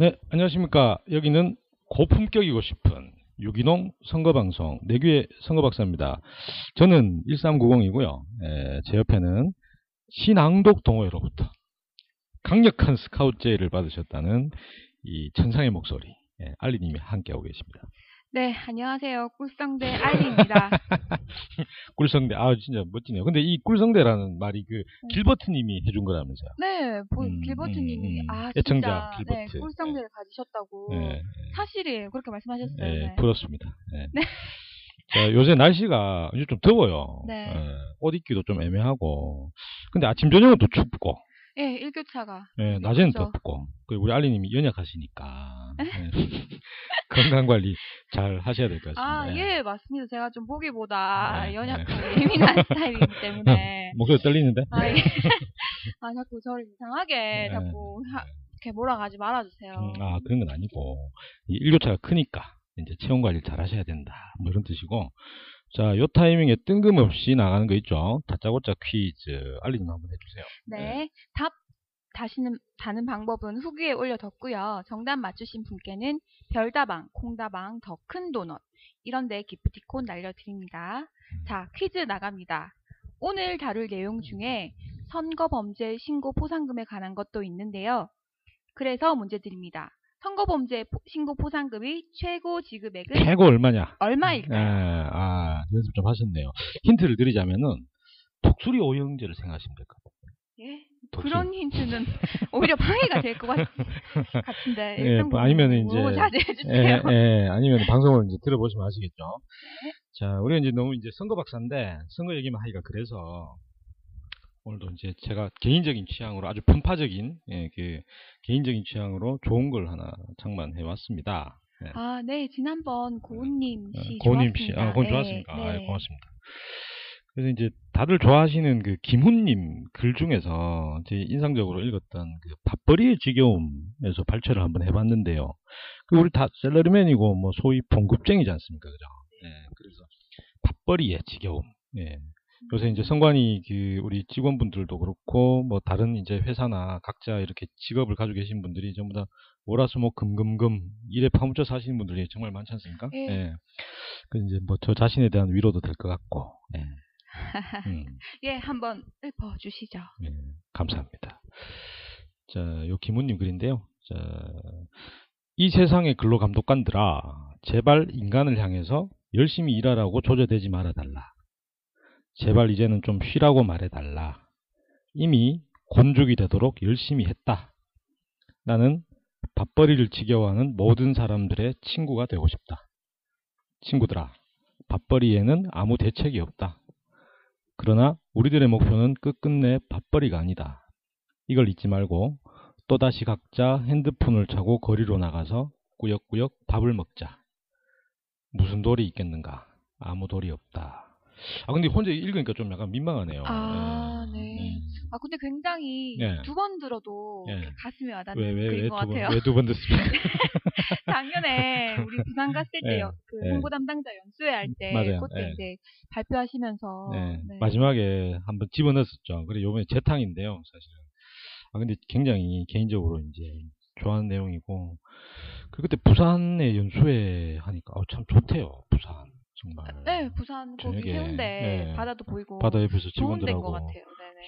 네, 안녕하십니까. 여기는 고품격이고 싶은 유기농 선거방송 내규의 선거박사입니다. 저는 1390이고요. 제 옆에는 신앙독 동호회로부터 강력한 스카우트제의를 받으셨다는 이 천상의 목소리 예, 알리님이 함께하고 계십니다. 네, 안녕하세요. 꿀성대 알리입니다. 꿀성대, 아 진짜 멋지네요. 근데 이 꿀성대라는 말이 그 길버트님이 해준 거라면서요. 네, 보- 음, 길버트님이 음, 음. 아 애청자 진짜 네, 길버트. 꿀성대를 가지셨다고 네, 사실이에요. 그렇게 말씀하셨어요. 네, 네. 부럽습니다. 네. 네. 자, 요새 날씨가 이제 좀 더워요. 네. 예, 옷 입기도 좀 애매하고. 근데 아침 저녁은 또 춥고, 예, 일교차가. 예, 낮에는 그렇죠. 덥고. 그리고 우리 알리님이 연약하시니까 예, 건강 관리 잘 하셔야 될 것 같습니다. 아, 예, 맞습니다. 제가 좀 보기보다 네, 연약하고 네. 예민한 스타일이기 때문에. 목소리 떨리는데? 아, 예. 아, 자꾸 저를 이상하게 네. 자꾸 하- 이렇게 몰아가지 말아주세요. 음, 아, 그런 건 아니고, 이 일교차가 크니까, 이제 체온 관리를 잘 하셔야 된다. 뭐 이런 뜻이고. 자, 요 타이밍에 뜬금없이 나가는 거 있죠? 다짜고짜 퀴즈. 알리님 한번 해주세요. 네. 답 다시는 다는 방법은 후기에 올려뒀고요. 정답 맞추신 분께는 별다방, 콩다방, 더 큰 도넛 이런 데 기프티콘 날려드립니다. 자, 퀴즈 나갑니다. 오늘 다룰 내용 중에 선거 범죄 신고 포상금에 관한 것도 있는데요. 그래서 문제 드립니다. 선거범죄 포- 신고 포상금이 최고 지급액은 최고 얼마냐? 예, 얼마일까요? 아, 연습 좀 하셨네요. 힌트를 드리자면은, 독수리 오형제를 생각하시면 될 것 같아요. 예? 독수리. 그런 힌트는 오히려 방해가 될 것 같은데. 예, 뭐 아니면은 모르고 이제- 자제해 예, 주세요. 예, 아니면 방송을 이제 들어보시면 아시겠죠. 네. 자, 우리가 이제 너무 이제 선거 박사인데, 선거 얘기만 하기가 그래서, 오늘도 이제 제가 개인적인 취향으로 아주 편파적인, 예, 그, 개인적인 취향으로 좋은 걸 하나 장만해 왔습니다. 예. 아, 네. 지난번 고은님 어, 씨 고은님 씨. 아, 고은 네, 좋았습니까? 아, 네. 고맙습니다. 그래서 이제 다들 좋아하시는 그 김훈님 글 중에서 제 인상적으로 읽었던 그 밥벌이의 지겨움에서 발췌를 한번 해봤는데요. 그 우리 다 셀러리맨이고 뭐 소위 봉급쟁이지 않습니까, 그죠? 예, 그래서 밥벌이의 지겨움. 예. 요새 이제 선관위 그 우리 직원분들도 그렇고 뭐 다른 이제 회사나 각자 이렇게 직업을 가지고 계신 분들이 전부 다 월화수목 금금금 일에 파묻혀 사시는 분들이 정말 많지 않습니까? 예. 예. 그 이제 뭐 저 자신에 대한 위로도 될 것 같고. 예. 음, 예, 한번 읊어 주시죠. 예, 감사합니다. 자, 요 김훈님 글인데요. 자, 이 세상의 근로 감독관들아, 제발 인간을 향해서 열심히 일하라고 조져대지 말아달라. 제발 이제는 좀 쉬라고 말해달라. 이미 곤죽이 되도록 열심히 했다. 나는 밥벌이를 지겨워하는 모든 사람들의 친구가 되고 싶다. 친구들아, 밥벌이에는 아무 대책이 없다. 그러나 우리들의 목표는 끝끝내 밥벌이가 아니다. 이걸 잊지 말고 또다시 각자 핸드폰을 차고 거리로 나가서 꾸역꾸역 밥을 먹자. 무슨 돌이 있겠는가? 아무 돌이 없다. 아 근데 혼자 읽으니까 좀 약간 민망하네요. 아, 예. 네. 음. 아, 근데 굉장히 네. 두번 들어도 네. 가슴이 와닿는 왜, 왜, 글인 왜 것 두 같아요. 왜 두 번 듣습니까? 작년에 우리 부산 갔을 때 네. 여- 그 네. 홍보 담당자 연수회 할때 맞아요. 그때 네. 이제 발표하시면서 네, 네. 마지막에 한번 집어넣었었죠. 그래 요번에 재탕인데요, 사실은. 아 근데 굉장히 개인적으로 이제 좋아하는 내용이고 그 그때 부산에 연수회 하니까 어, 참 좋대요. 부산 정말. 네, 부산 거기 해운대 네. 바다도 보이고 바다 옆에서 직원들하고 같아요.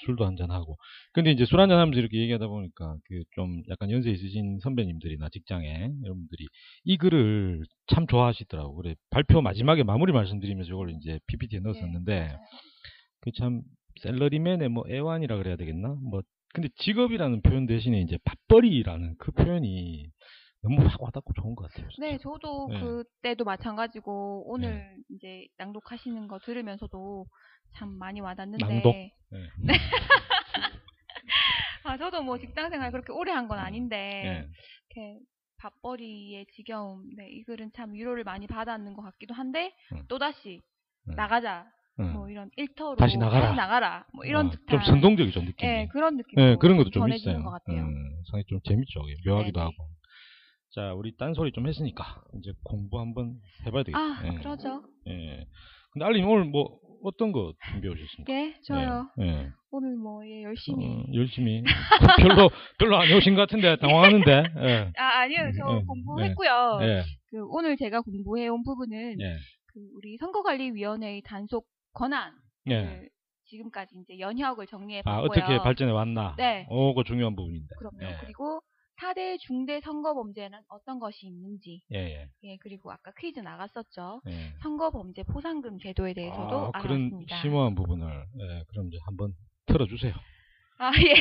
술도 한잔 하고. 근데 이제 술 한잔 하면서 이렇게 얘기하다 보니까 그 좀 약간 연세 있으신 선배님들이나 직장에 여러분들이 이 글을 참 좋아하시더라고. 그래 발표 마지막에 마무리 말씀드리면서 이걸 이제 PPT에 넣었었는데 네, 맞아요. 그참 셀러리맨의 뭐 애완이라 그래야 되겠나? 뭐 근데 직업이라는 표현 대신에 이제 밥벌이라는 그 표현이 너무 확 와닿고 좋은 것 같아요. 진짜. 네, 저도 네. 그때도 마찬가지고 오늘 이제 낭독하시는 거 들으면서도 참 많이 와닿는데 낭독? 네. 아, 저도 뭐 직장 생활 그렇게 오래 한건 네. 아닌데 이렇게 밥벌이의 지겨움, 네, 이 글은 참 위로를 많이 받았는 것 같기도 한데 음. 또 다시 음. 나가자, 응. 뭐 이런 일터로 다시 나가라. 나가라, 뭐 이런 어, 듯한 좀 선동적이죠 느낌이. 네, 그런 느낌. 네, 그런 것도 좀 있어요. 것 같아요. 음, 상당히 좀 재밌죠. 묘하기도 네네. 하고. 자, 우리 딴소리 좀 했으니까 이제 공부 한번 해봐야 되겠다. 아, 예. 그러죠. 예. 근데 알림 오늘 뭐 어떤 거 준비해 오셨습니까? 예, 저요. 예. 예. 오늘 뭐 예, 열심히. 어, 열심히. 별로 별로 안 오신 것 같은데 당황하는데. 예. 아, 아니요. 저 예, 공부했고요. 예. 그 오늘 제가 공부해 온 부분은 예. 그 우리 선거관리위원회의 단속 권한을 예. 지금까지 이제 연혁을 정리해 아, 봤고요. 어떻게 발전해 왔나? 네. 어, 그 중요한 부분인데. 그럼요. 예. 그리고 4대 중대 선거 범죄는 어떤 것이 있는지, 예, 예. 예, 그리고 아까 퀴즈 나갔었죠. 예. 선거 범죄 포상금 제도에 대해서도 아, 알아봤습니다. 심오한 부분을 예, 그럼 이제 한번 틀어주세요. 아, 예.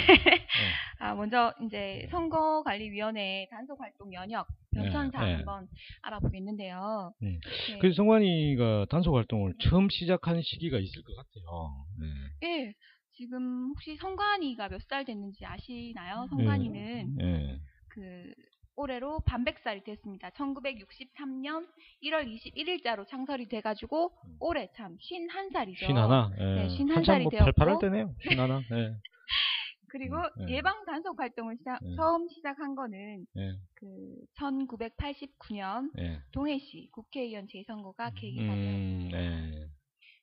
아, 먼저 이제 선거관리위원회 단속활동 연혁 변천사 네, 네. 한번 알아보겠는데요. 음. 네. 그래서 성관이가 단속 활동을 처음 시작한 시기가 있을 것 같아요. 네. 예. 지금 혹시 성관이가 몇 살 됐는지 아시나요? 성관이는 예. 그 올해로 반백살이 됐습니다. 1963년 1월 21일자로 창설이 돼가지고 올해 참 51살이죠. 쉰 하나. 예. 네, 쉰 한참 살이 뭐 되었고. 팔팔할 때네요. 쉰 하나. 예. 그리고 음, 네. 예방 단속 활동을 시작, 네. 처음 시작한 거는 예. 그 1989년 예. 동해시 국회의원 재선거가 계기가 음, 되었습니다. 예.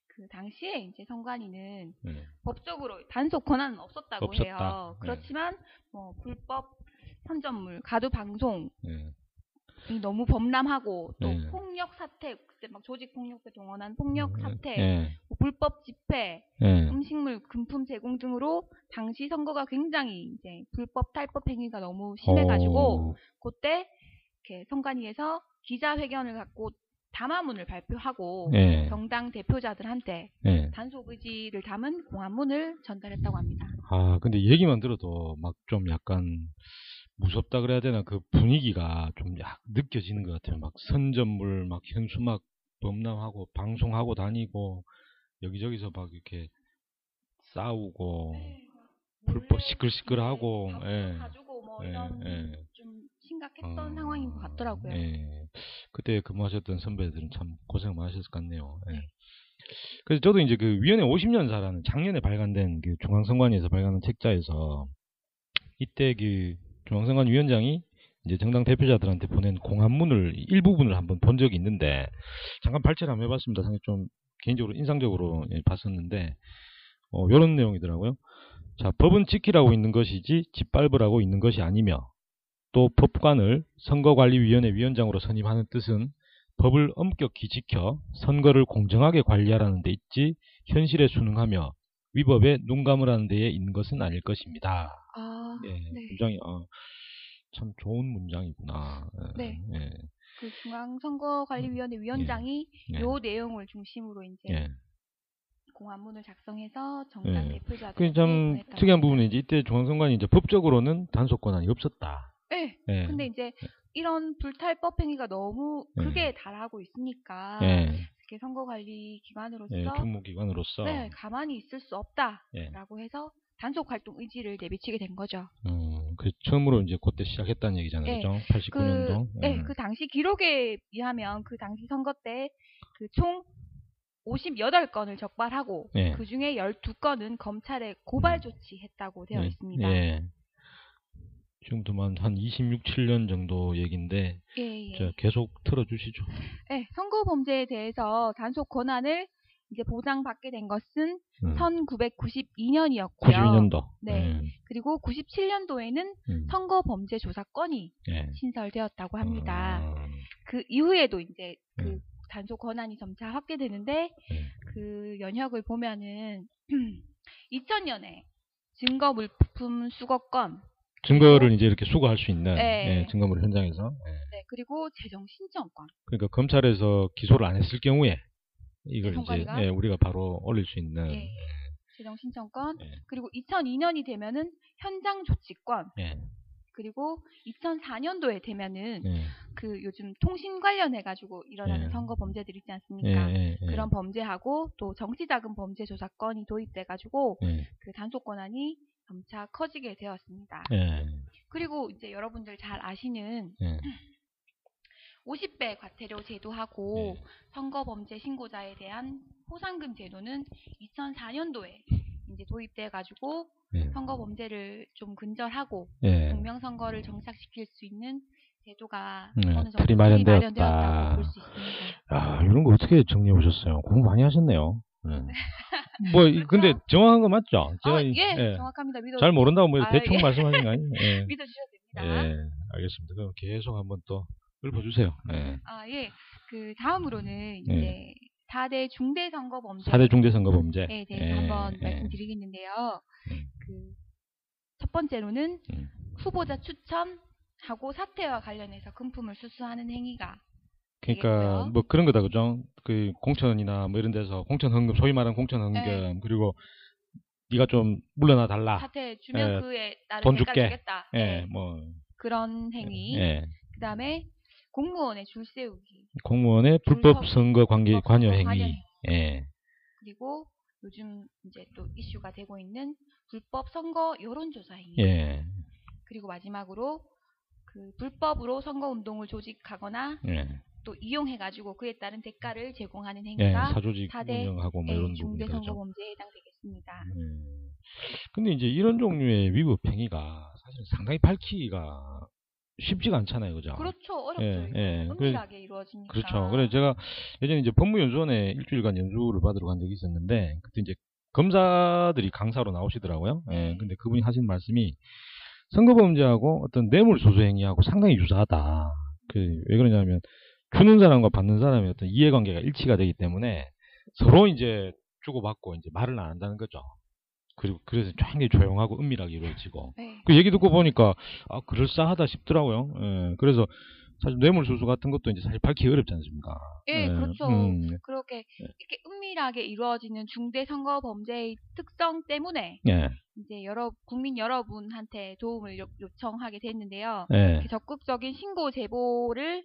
그 당시에 이제 성관이는 예. 법적으로 단속 권한은 없었다고 없었다. 해요. 네. 그렇지만 뭐 불법 선전물, 가두 방송이 예. 너무 범람하고 또 네. 폭력 사태, 그때 막 조직 폭력에 동원한 폭력 사태, 예. 뭐 불법 집회, 예. 음식물 금품 제공 등으로 당시 선거가 굉장히 이제 불법 탈법 행위가 너무 심해가지고 어, 그때 이렇게 선관위에서 기자회견을 갖고 담화문을 발표하고 예. 정당 대표자들한테 예. 단속 의지를 담은 공안문을 전달했다고 합니다. 아, 근데 얘기만 들어도 막 좀 약간 무섭다 그래야 되나 그 분위기가 좀 약 느껴지는 것 같아요. 막 선전물, 막 현수막 범람하고 방송하고 다니고 여기저기서 막 이렇게 싸우고 불법 시끌시끌하고 예. 가지고 뭐 예, 이런 예. 좀 심각했던 아, 상황인 것 같더라고요. 예. 그때 근무하셨던 선배들은 참 고생 많으셨을 것 같네요. 예. 네. 그래서 저도 이제 그 위원회 50년사라는 작년에 발간된 그 중앙선관위에서 발간한 책자에서 이때 그 중앙선관 위원장이 이제 정당 대표자들한테 보낸 공안문을 일부분을 한번 본 적이 있는데 잠깐 발췌를 한번 해봤습니다. 상당히 좀 개인적으로 인상적으로 예, 봤었는데 어, 이런 내용이더라고요. 자, 법은 지키라고 있는 것이지 짓밟으라고 있는 것이 아니며 또 법관을 선거관리위원회 위원장으로 선임하는 뜻은 법을 엄격히 지켜 선거를 공정하게 관리하라는 데 있지 현실에 순응하며 위법에 눈 감으라는 데에 있는 것은 아닐 것입니다. 아, 예, 네. 문장이 아, 참 좋은 문장이구나. 예, 네. 예, 그 중앙선거관리위원회 위원장이 예, 요 내용을 중심으로 이제 예. 공안문을 작성해서 정당 예. 대표자들한테 그참 보냈다고 특이한 합니다. 부분이 이제 이때 중앙선관위 이제 법적으로는 단속 권한이 없었다. 네. 예. 근데 이제 이런 불탈법 행위가 너무 예. 크게 달하고 있으니까 예, 이렇게 선거관리 기관으로서 예, 주무기관으로서 네, 가만히 있을 수 예. 없다라고 해서 단속 활동 의지를 내비치게 된 거죠. 음, 그 처음으로 이제 그때 시작했다는 얘기잖아요. 예. 그죠? 그, 89년도. 네, 그 당시 기록에 의하면 그 당시 선거 때 그 총 58건을 적발하고 예. 그 중에 12건은 검찰에 고발 조치했다고 되어 있습니다. 예. 지금도 한, 한 26, 7년 정도 얘기인데, 예, 예. 자, 계속 틀어주시죠. 네, 선거 범죄에 대해서 단속 권한을 이제 보장받게 된 것은 음. 1992년이었고요. 92년도. 네. 그리고 97년도에는 음. 선거 범죄 조사건이 예. 신설되었다고 합니다. 음. 그 이후에도 이제 그 음. 단속 권한이 점차 확대되는데 네. 그 연혁을 보면은 2000년에 증거 물품 수거권 증거를 이제 이렇게 수거할 수 있는 네. 예, 증거물 현장에서 예. 네, 그리고 재정 신청권 그러니까 검찰에서 기소를 안 했을 경우에 이걸 이제? 예, 우리가 바로 올릴 수 있는 예, 재정 신청권 예. 그리고 2002년이 되면은 현장 조치권 예, 그리고 2004년도에 되면은 예, 그 요즘 통신 관련해 가지고 일어나는 예. 선거 범죄들 있지 예, 않습니까? 예, 예, 그런 범죄하고 또 정치자금 범죄 조사건이 도입돼 가지고 예, 그 단속 권한이 점차 커지게 되었습니다. 예, 그리고 이제 여러분들 잘 아시는 예, 50배 과태료 제도하고 예. 선거 범죄 신고자에 대한 포상금 제도는 2004년도에 이제 도입돼 가지고 예, 선거 범죄를 좀 근절하고 예. 공명 선거를 정착시킬 수 있는 제도가 네, 어느 정도 틀이 마련되었다. 마련되었다고 볼수 있습니다. 아, 이런 거 어떻게 정리해 오셨어요? 공부 많이 하셨네요. 예. 뭐, 이- 근데 정확한 거 맞죠? 아, 이- 예, 예. 정확합니다. 믿어 잘 모른다고 뭐 아, 대충 예. 말씀하신 거 아니에요? 예. 믿어 주셔도 됩니다. 예, 알겠습니다. 그럼 계속 한번 또 읊어주세요. 예. 아, 예. 그 다음으로는 예. 이제 4대 중대 선거 범죄 4대 중대선거범죄. 에 대해서 예, 한번 예. 말씀드리겠는데요. 음. 그첫 번째로는 음. 후보자 추천하고 사퇴와 관련해서 금품을 수수하는 행위가 그러니까 되겠고요. 뭐 그런 거다 그죠? 그 공천이나 뭐 이런 데서 공천 헌금 소위 말하는 공천 헌금 네. 그리고 네가 좀 물러나 달라. 사퇴 주면 예, 그에 따른 돈 줄게. 주겠다. 예, 예, 뭐 그런 행위. 예. 그다음에 공무원의 줄 세우기. 공무원의 불법 선거 관계 불법 관여 행위. 예. 그리고 요즘 이제 또 이슈가 되고 있는 불법 선거 여론조사 행위. 예. 그리고 마지막으로 그 불법으로 선거 운동을 조직하거나 예. 또 이용해가지고 그에 따른 대가를 제공하는 예. 행위가 사조직 사대 운영하고 뭐 예, 이런 중대. 선거 범죄에 해당되겠습니다. 음. 근데 이제 이런 종류의 위법 행위가 사실 상당히 밝히기가 쉽지가 않잖아요, 그죠? 그렇죠. 어렵죠. 예. 예. 은밀하게 이루어지니까. 그렇죠. 그래 제가 예전에 이제 법무연수원에 일주일간 연수를 받으러 간 적이 있었는데 그때 이제 검사들이 강사로 나오시더라고요. 예. 네. 근데 그분이 하신 말씀이 선거범죄하고 어떤 뇌물수수 행위하고 상당히 유사하다. 그 왜 그러냐면 주는 사람과 받는 사람의 어떤 이해관계가 일치가 되기 때문에 서로 이제 주고받고 이제 말을 안 한다는 거죠. 그리고 그래서 굉장히 조용하고 은밀하게 이루어지고 네. 그 얘기 듣고 보니까 아 그럴싸하다 싶더라고요. 예, 그래서 사실 뇌물 수수 같은 것도 이제 사실 밝히기 어렵지 않습니까? 예, 예, 그렇죠. 음, 그렇게 이렇게 은밀하게 이루어지는 중대 선거 범죄의 특성 때문에 예, 이제 여러 국민 여러분한테 도움을 요, 요청하게 됐는데요. 예, 적극적인 신고 제보를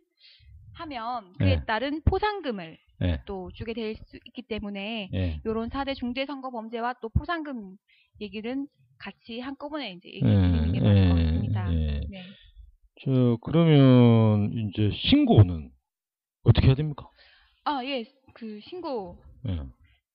하면 그에 네. 따른 포상금을 예, 또 주게 될 수 있기 때문에 예. 이런 4대 중대 선거 범죄와 또 포상금 얘기는 같이 한꺼번에 이제 얘기 예, 드리는 게 맞을 것 예, 같습니다. 예. 네. 저 그러면 이제 신고는 어떻게 해야 됩니까? 아, 예. 그 신고 예.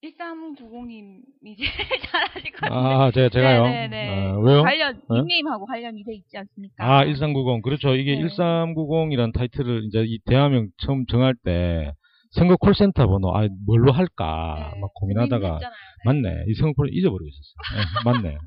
1390님 이 제일 잘하실 것 같은데. 아, 제가 제가요. 네네네. 아, 왜요? 관련 네? 닉네임하고 관련이 돼 있지 않습니까? 아, 1390. 그렇죠. 이게 네. 1390이란 타이틀을 이제 이 대화명 처음 정할 때 선거 콜센터 번호 아 뭘로 할까 네, 막 고민하다가 고민했잖아요. 맞네. 이 선거 콜 잊어버리고 있었어. 예, 맞네.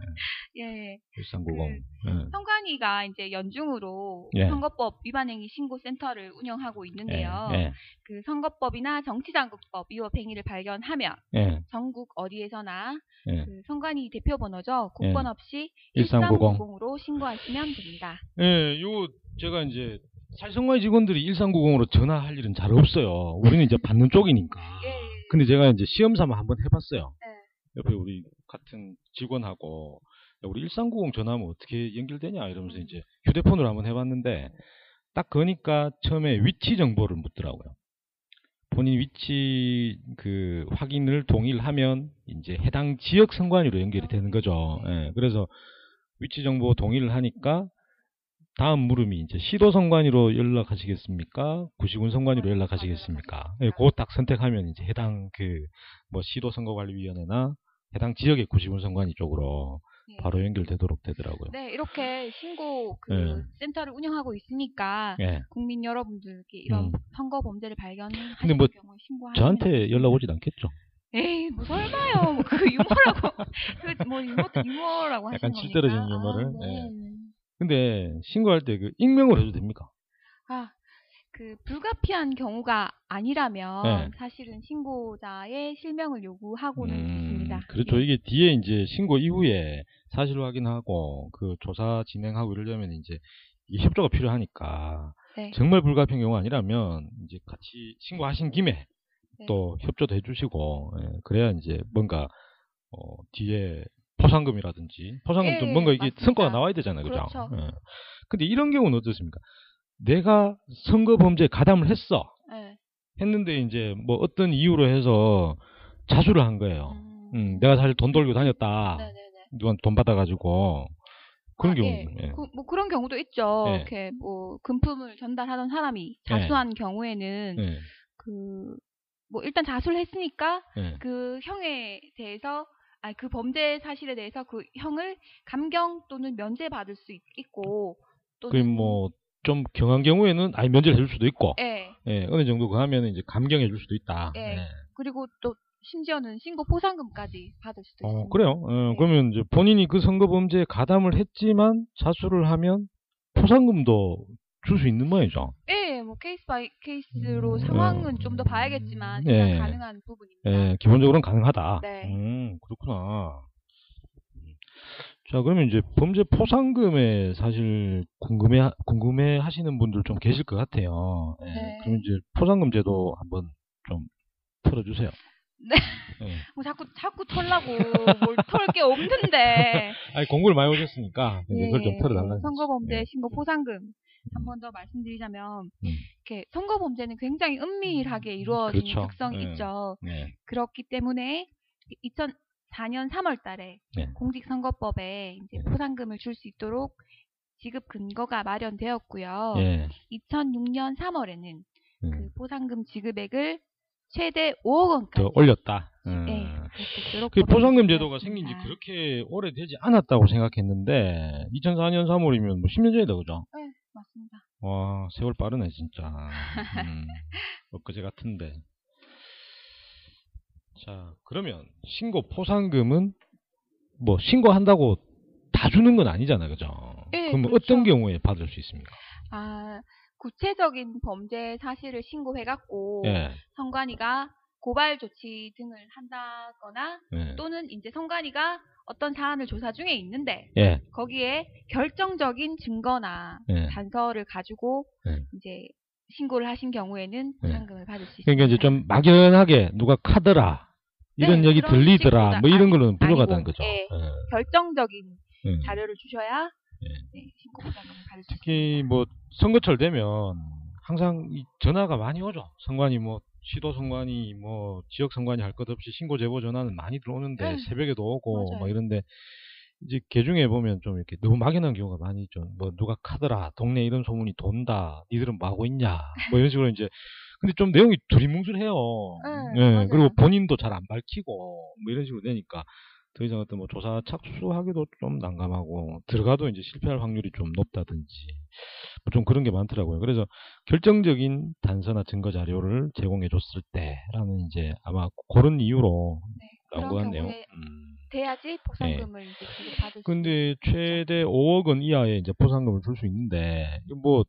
예, 예. 1390. 선관위가 이제 연중으로 예. 선거법 위반행위 신고센터를 운영하고 있는데요. 예, 그 선거법이나 정치자금법 위법 행위를 발견하면 예, 예, 전국 어디에서나 예. 그 선관위 대표 번호죠. 국번 없이 1390. 1390으로 신고하시면 됩니다. 예, 요 제가 이제 살성과의 직원들이 1390으로 전화할 일은 잘 없어요. 우리는 이제 받는 쪽이니까. 예. 근데 제가 이제 시험 삼아 한번 해봤어요. 네. 옆에 우리 같은 직원하고 야, 우리 1390 전화하면 어떻게 연결되냐 이러면서 이제 휴대폰으로 한번 해봤는데 딱 그니까 처음에 위치 정보를 묻더라고요. 본인 위치 그 확인을 동일하면 이제 해당 지역 선관위로 연결이 되는 거죠. 예, 그래서 위치 정보 동의를 하니까 다음 물음이 이제 시도 선관위로 연락하시겠습니까? 구시군 선관위로 연락하시겠습니까? 예, 그거 딱 선택하면 이제 해당 그 뭐 시도 선거관리위원회나 해당 지역의 구시군 선관위 쪽으로 예. 바로 연결되도록 되더라고요. 네, 이렇게 신고 그 예. 센터를 운영하고 있으니까 예. 국민 여러분들께 이런 음. 선거 범죄를 발견하실 근데 뭐 경우에 신고하시면 저한테 연락 오진 않겠죠? 에이, 뭐 설마요. 뭐그 유머라고 그 뭐 유머 유머라고 하시는 약간? 질 떨어지는 유머를? 아, 네. 근데 신고할 때 그 익명으로 해도 됩니까? 아, 그그 불가피한 경우가 아니라면 네. 사실은 신고자의 실명을 요구하고는 음, 있습니다. 그렇죠. 예. 이게 뒤에 이제 신고 이후에 사실 확인하고 그 조사 진행하고 이러려면 이제 이 협조가 필요하니까 네. 정말 불가피한 경우가 아니라면 이제 같이 신고하신 김에 네. 또 협조도 해주시고 예, 그래야 이제 뭔가 어, 뒤에 포상금이라든지 포상금도 예, 뭔가 이게 맞습니다. 성과가 나와야 되잖아요, 그죠? 그렇죠. 예. 근데 이런 경우는 어떻습니까? 내가 선거 범죄에 가담을 했어. 네. 했는데 이제 뭐 어떤 이유로 해서 자수를 한 거예요. 음. 음, 내가 사실 돈 돌고 다녔다. 누가 돈 받아가지고 그런 아, 경우. 예. 예. 그, 뭐 그런 경우도 있죠. 예. 이렇게 뭐 금품을 전달하던 사람이 자수한 경우에는 예. 그뭐 일단 자수를 했으니까 예. 그 형에 대해서 아니 그 범죄 사실에 대해서 그 형을 감경 또는 면제 받을 수 있, 고그 또는 뭐 좀 경한 경우에는 아예 면제를 해줄 수도 있고, 예 예, 어느 정도 그 하면 이제 감경해 줄 수도 있다. 예. 예. 그리고 또 심지어는 신고 포상금까지 받을 수도 어, 있습니다. 그래요. 어, 네. 그러면 이제 본인이 그 선거 범죄에 가담을 했지만 자수를 하면 포상금도 줄 수 있는 모양이죠. 예, 뭐 case by case로 음, 상황은 음, 좀더 봐야겠지만 예. 일단 가능한 부분입니다. 예, 기본적으로는 가능하다. 네. 음, 그렇구나. 음. 자, 그러면 이제 범죄 포상금에 사실 궁금해, 궁금해 하시는 분들 좀 계실 것 같아요. 예, 네. 그럼 이제 포상금 제도 한번 좀 풀어주세요. 네. 예. 뭐 자꾸 자꾸 털라고 뭘 털 게 없는데. 아니, 공부를 많이 오셨으니까, 이제 그걸 좀 털어달라는 예, 선거범죄. 신고 포상금 한번 더 말씀드리자면 음. 이렇게 선거 범죄는 굉장히 은밀하게 이루어지는 그렇죠. 특성이 예. 있죠. 예. 그렇기 때문에 2004년 3월달에 네. 공직선거법에 이제 네. 포상금을 줄 수 있도록 지급 근거가 마련되었고요. 예. 2006년 3월에는 음. 그 포상금 지급액을 최대 5억 원까지 더 올렸다. 음. 예, 있도록 그 포상금 법이 제도가 생긴 지. 그렇게 오래되지 않았다고 생각했는데 2004년 3월이면 뭐 10년 전이다 그죠? 네, 맞습니다. 와 세월 빠르네 진짜. 음, 엊그제 같은데. 자 그러면 신고 포상금은 뭐 신고한다고 다 주는 건 아니잖아요, 그죠? 예, 그럼 그렇죠. 어떤 경우에 받을 수 있습니까? 아, 구체적인 범죄 사실을 신고해갖고 예, 선관위가 고발 조치 등을 한다거나 예, 또는 이제 선관위가 어떤 사안을 조사 중에 있는데 예, 거기에 결정적인 증거나 예. 단서를 가지고 네. 이제 신고를 하신 경우에는 포상금을 받을 수 있습니다. 그러니까 이제 좀 막연하게 누가 카더라 이런 네, 얘기 들리더라 뭐 이런 아니- 거는 아니고, 거죠. 예. 예. 결정적인 예. 자료를 주셔야 예. 네, 신고 포상금을 받을 수 특히 있습니다. 뭐 선거철 되면 항상 이 전화가 많이 오죠. 선관위 뭐 시도 선관위 뭐 지역 선관위 할 것 없이 신고 제보 전화는 많이 들어오는데 네. 새벽에도 오고 맞아요. 막 이런데 이제 개중에 보면 좀 이렇게 너무 막연한 경우가 많이 좀뭐 누가 카더라 동네 이런 소문이 돈다 니들은 뭐 하고 있냐 뭐 이런 식으로 이제 근데 좀 내용이 두리뭉술해요. 네, 예, 맞아요. 그리고 본인도 잘 안 밝히고 뭐 이런 식으로 되니까 더 이상 어떤 뭐 조사 착수하기도 좀 난감하고 들어가도 이제 실패할 확률이 좀 높다든지 뭐좀 그런 게 많더라고요. 그래서 결정적인 단서나 증거 자료를 제공해 줬을 때라는 이제 아마 그런 이유로 나온 것 같네요. 음. 돼야지 이제 지급받을 수 근데. 최대 5억 원 이하의 이제 포상금을 줄 수 있는데 뭐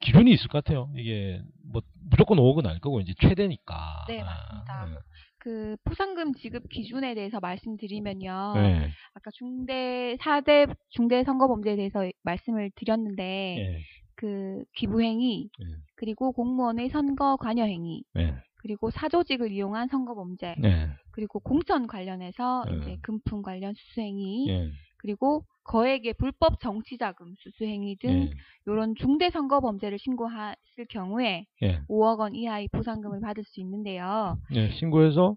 기준이 있을 것 같아요. 이게 뭐 무조건 5억은 아닐 거고 이제 최대니까. 네, 아, 맞습니다. 그 포상금 지급 기준에 대해서 말씀드리면요. 네. 아까 중대 4대 중대 선거 범죄에 대해서 말씀을 드렸는데 네. 그 기부 행위 네. 그리고 공무원의 선거 관여 행위 네. 그리고 사조직을 이용한 선거 범죄 네. 그리고 공천 관련해서 네. 이제 금품 관련 수수 행위 네. 그리고 거액의 불법 정치자금 수수 행위 등 네. 이런 중대 선거 범죄를 신고했을 경우에 예. 5억 원 이하의 보상금을 받을 수 있는데요. 예, 신고해서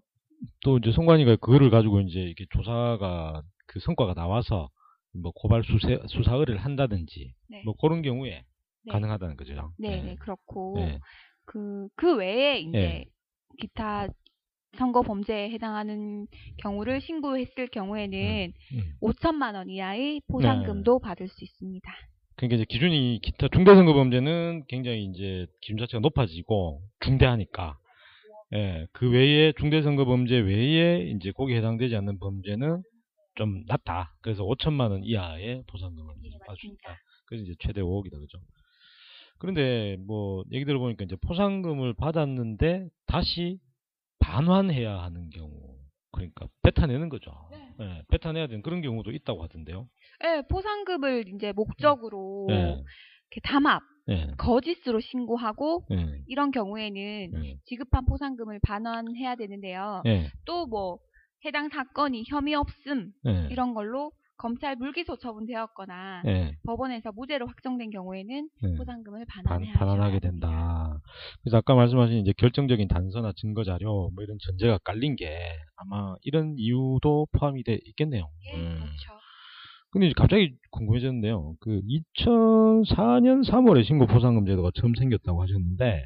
또 이제 선관위가 그거를 가지고 이제 이렇게 조사가 그 성과가 나와서 뭐 고발 수사, 수사 의뢰를 한다든지 네. 뭐 그런 경우에 네. 가능하다는 거죠. 네, 예. 네, 그렇고 네. 그, 그 외에 이제 예. 기타 선거 범죄에 해당하는 경우를 신고했을 경우에는 음. 5천만 원 이하의 보상금도 받을 수 있습니다. 그러니까 이제 기준이 기타 중대 선거 범죄는 굉장히 이제 기준 자체가 높아지고 중대하니까 예, 그 외에 중대 선거 범죄 외에 이제 거기에 해당되지 않는 범죄는 좀 낮다. 그래서 5천만 원 이하의 보상금을 네, 받을 수. 있다. 그래서 이제 최대 5억이다, 그죠? 그런데 뭐 얘기 들어보니까 이제 포상금을 받았는데 다시 반환해야 하는 경우 그러니까 뱉어내는 거죠. 네. 예, 뱉어내야 되는 그런 경우도 있다고 하던데요. 네, 포상금을 이제 목적으로 예, 이렇게 담합, 예, 거짓으로 신고하고 예, 이런 경우에는 예, 지급한 포상금을 반환해야 되는데요. 예, 또뭐 해당 사건이 혐의 없음 예, 이런 걸로 검찰 불기소 처분되었거나 예, 법원에서 무죄로 확정된 경우에는 예. 포상금을 반, 반환해야 반환하게 된다. 그래서 아까 말씀하신 이제 결정적인 단서나 증거 자료 뭐 이런 전제가 깔린 게 아마 이런 이유도 포함이 돼 있겠네요. 예, 음. 그렇죠. 근데 이제 갑자기 궁금해졌는데요. 그 2004년 3월에 신고 포상금 제도가 처음 생겼다고 하셨는데,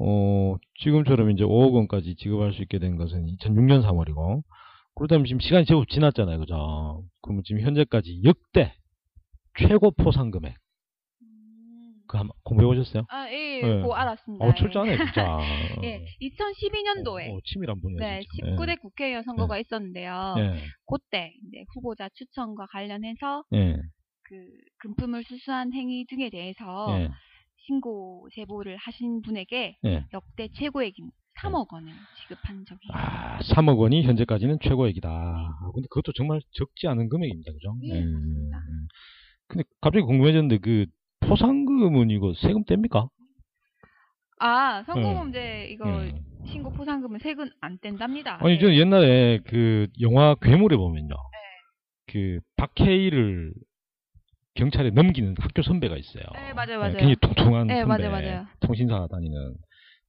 어, 지금처럼 이제 5억 원까지 지급할 수 있게 된 것은 2006년 3월이고, 그렇다면 지금 시간이 제법 지났잖아요. 그죠? 그러면 지금 현재까지 역대 최고 포상 금액, 음. 그 한번 공부해 보셨어요? 아, 예, 네. 그거 알았습니다. 어, 철저하네, 진짜. 예, 2012년도에 어, 어, 치밀한 분이야. 네, 진짜. 19대 국회의원 선거가 있었는데요. 예, 그때 이제 후보자 추천과 관련해서 예, 그 금품을 수수한 행위 등에 대해서 예, 신고 제보를 하신 분에게 예. 역대 최고액인 3억 원을 지급한 적이 있습니다. 아, 3억 원이 현재까지는 최고액이다. 아, 근데 그것도 정말 적지 않은 금액입니다. 그죠? 예, 맞습니다. 음. 근데 갑자기 궁금해졌는데 그 포상금은 이거 세금 뗍니까? 아, 선거범죄 이거 음. 신고 포상금은 세금 안 뗀답니다. 아니 예. 저는 옛날에 그 영화 괴물에 보면요. 네. 그 박해일을 경찰에 넘기는 학교 선배가 있어요. 네, 맞아요, 네, 맞아요. 굉장히 통통한 네, 선배. 맞아요, 맞아요. 통신사 다니는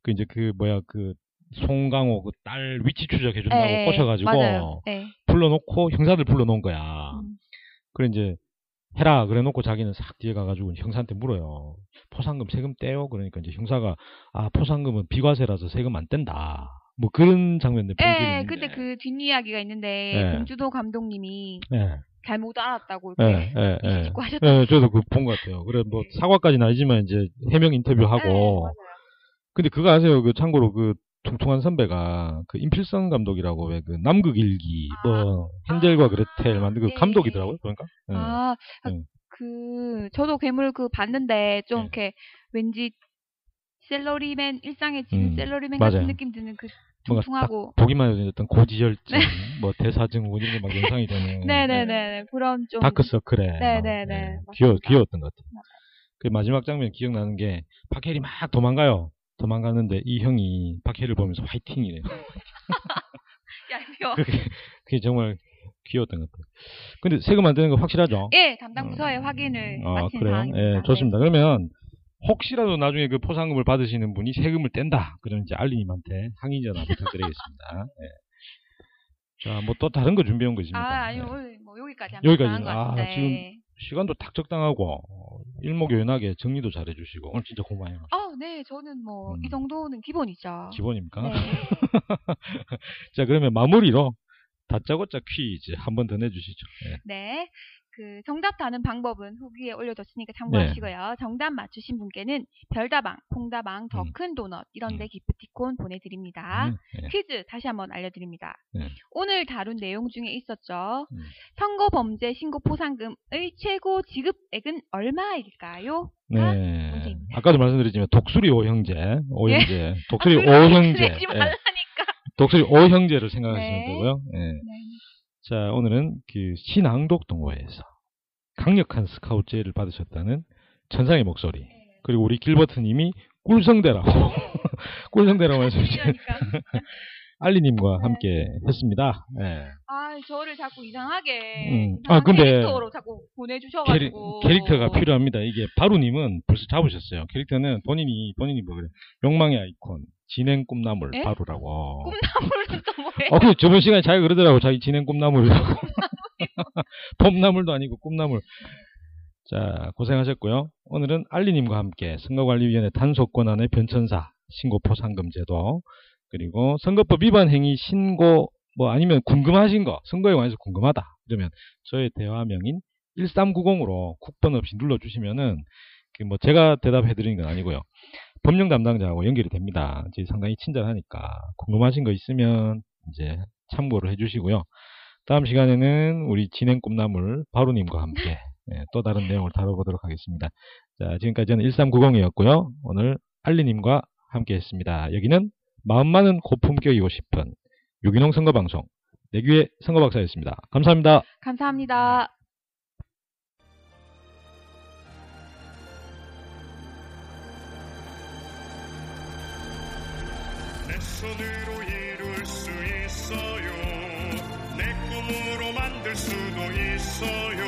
그 이제 그 뭐야 그 송강호 그 딸 위치 추적해 준다고 예, 예, 꼬셔가지고. 예. 불러놓고 형사들 불러놓은 거야. 음. 그래 이제 해라 그래놓고 자기는 싹 뒤에 가가지고 형사한테 물어요. 포상금 세금 떼요. 그러니까 이제 형사가 아 포상금은 비과세라서 세금 안 뗀다. 뭐 그런 장면들 예. 근데 그 뒷이야기가 있는데 네. 봉주도 감독님이 예, 잘못 알았다고 예, 이렇게 예, 예. 찍고 하셨던 예, 저도 그 본 것 같아요. 그래 뭐 사과까지는 아니지만 이제 해명 인터뷰하고. 네, 맞아요. 근데 그거 아세요? 그 참고로 그 퉁퉁한 선배가 그 임필성 감독이라고 왜 그 남극 일기 뭐 헨젤과 아, 그레텔 만든 그 네. 감독이더라고요. 그러니까. 예. 아, 아, 네. 그 저도 괴물 그 봤는데 좀 네. 이렇게 왠지 샐러리맨 일상에 지는 음, 맞아요. 같은 느낌 드는 그 퉁퉁하고 보기만 해도 어떤 고지혈증, 뭐 대사증후 이런 게막 연상이 되는 네. 네네네 그런 좀 다크서클에 네, 막, 네, 네, 예, 맞습니다. 귀여 귀여웠던 것 같아요. 그 마지막 장면 기억나는 게 박해리 막 도망가요. 도망가는데 이 형이 박해를 보면서 화이팅이래요. 얄미워. 그게, 그게 정말 귀여웠던 것 같아요. 근데 세금 안 되는 거 확실하죠? 예, 담당 부서에 확인을 아, 마친 그래요? 사항입니다. 예, 좋습니다. 그러면 혹시라도 나중에 그 포상금을 받으시는 분이 세금을 뗀다. 그러면 이제 알리님한테 항의 전화 부탁드리겠습니다. 예. 자, 뭐 또 다른 거 준비해 온거 네. 있습니까? 아, 아니요 예. 오늘 뭐 여기까지 여기까지. 아. 지금 시간도 딱 적당하고 어, 일목요연하게 정리도 잘해 주시고 오늘 진짜 고마워요. 아, 네, 저는 뭐이 음. 정도는 기본이죠. 기본입니까? 네. 자, 그러면 마무리로 다짜고짜 퀴즈 한 번 더 내주시죠. 예. 네. 그 정답 다는 방법은 후기에 올려뒀으니까 참고하시고요. 정답 맞추신 분께는 별다방, 콩다방, 더 네. 음. 큰 도넛 이런데 음. 기프티콘 보내드립니다. 음, 예. 퀴즈 다시 한번 알려드립니다. 네. 오늘 다룬 내용 중에 있었죠. 음. 선거범죄 신고 포상금의 최고 지급액은 얼마일까요? 네. 문제입니다. 아까도 말씀드렸지만 독수리 오형제, 오형제, 독수리 아, 오형제. 말라니까. 독수리 오형제를 생각하시면 네. 되고요. 예. 네. 자, 오늘은 그 신앙독 동호회에서 강력한 스카우트제를 받으셨다는 천상의 목소리. 그리고 우리 길버트 님이 꿀성대라고 꿀성대라고 말씀해 주신 그러니까. 알리님과 함께 했습니다. 예. 아, 저를 자꾸 이상하게 음. 아, 근데 캐릭터로 자꾸 캐리, 보내주셔가지고 캐릭터가 필요합니다. 이게 바루님은 벌써 잡으셨어요. 캐릭터는 본인이 본인이 뭐 그래 욕망의 아이콘 진행 꿈나물 에? 바루라고. 꿈나물은 또 뭐예요? 어, 그 저번 시간에 자기가 그러더라고 자기 진행 꿈나물이라고. 봄나물도 아니고 꿈나물. 자 고생하셨고요. 오늘은 알리님과 함께 선거관리위원회 단속 권한의 변천사 신고 포 상금제도 그리고 선거법 위반 행위 신고 뭐 아니면 궁금하신 거 선거에 관해서 궁금하다 그러면 저의 대화명인 1390으로 국번 없이 눌러주시면은 그뭐 제가 대답해 드리는 건 아니고요. 법령 담당자하고 연결이 됩니다. 이제 상당히 친절하니까 궁금하신 거 있으면 이제 참고를 해주시고요. 다음 시간에는 우리 진행 꿈나물 바로님과 함께 예, 또 다른 내용을 다뤄보도록 하겠습니다. 자, 지금까지 저는 1390이었고요. 오늘 알리님과 함께 했습니다. 여기는 마음 많은 고품격이고 싶은 유기농 선거방송 내규의 선거박사였습니다. 감사합니다. 감사합니다. 손으로 이룰 수 있어요. 내 꿈으로 만들 수도 있어요